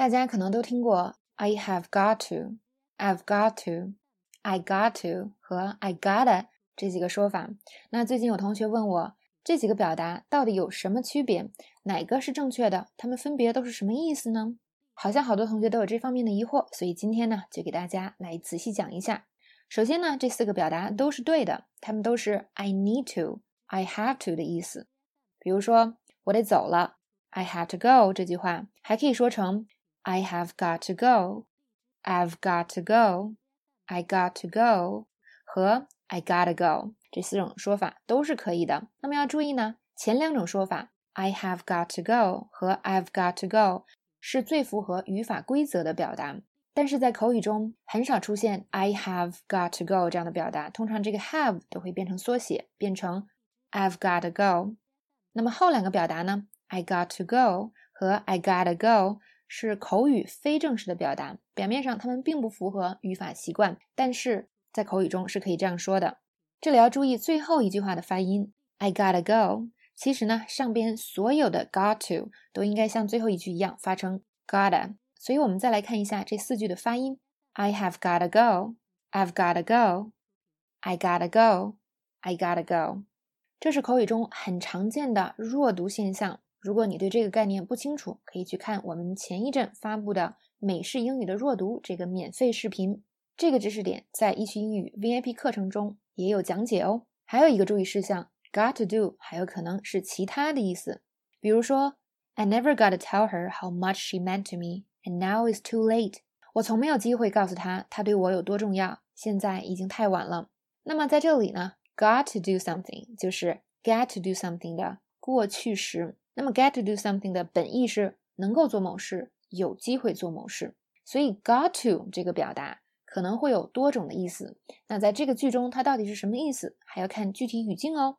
大家可能都听过 "I have got to", "I've got to", "I got to" 和 "I gotta" 这几个说法。那最近有同学问我，这几个表达到底有什么区别？哪个是正确的？它们分别都是什么意思呢？好像好多同学都有这方面的疑惑，所以今天呢，就给大家来仔细讲一下。首先呢，这四个表达都是对的，它们都是 "I need to", "I have to" 的意思。比如说，我得走了，I have to go 这句话还可以说成 I have got to go, I've got to go, I got to go 和 I gotta go 这四种说法都是可以的。那么要注意呢，前两种说法 I have got to go 和 I've got to go 是最符合语法规则的表达，但是在口语中很少出现 I have got to go 这样的表达，通常这个 have 都会变成缩写，变成 I've got to go。那么后两个表达呢？I got to go 和 I gotta go 是口语非正式的表达，表面上它们并不符合语法习惯，但是在口语中是可以这样说的。这里要注意最后一句话的发音，I gotta go。其实呢，上边所有的 got to 都应该像最后一句一样发成 gotta。所以我们再来看一下这四句的发音：I have gotta go，I've gotta go，I gotta go，I gotta go。这是口语中很常见的弱读现象。如果你对这个概念不清楚，可以去看我们前一阵发布的《美式英语的弱读》这个免费视频。这个知识点在易趣英语 VIP 课程中也有讲解哦。还有一个注意事项，got to do 还有可能是其他的意思。比如说，I never got to tell her how much she meant to me, and now it's too late。我从没有机会告诉她她对我有多重要，现在已经太晚了。那么在这里呢？Got to do something 就是 get to do something 的过去时。那么 get to do something 的本意是能够做某事，有机会做某事。所以 got to 这个表达可能会有多种的意思。那在这个句中，它到底是什么意思，还要看具体语境哦。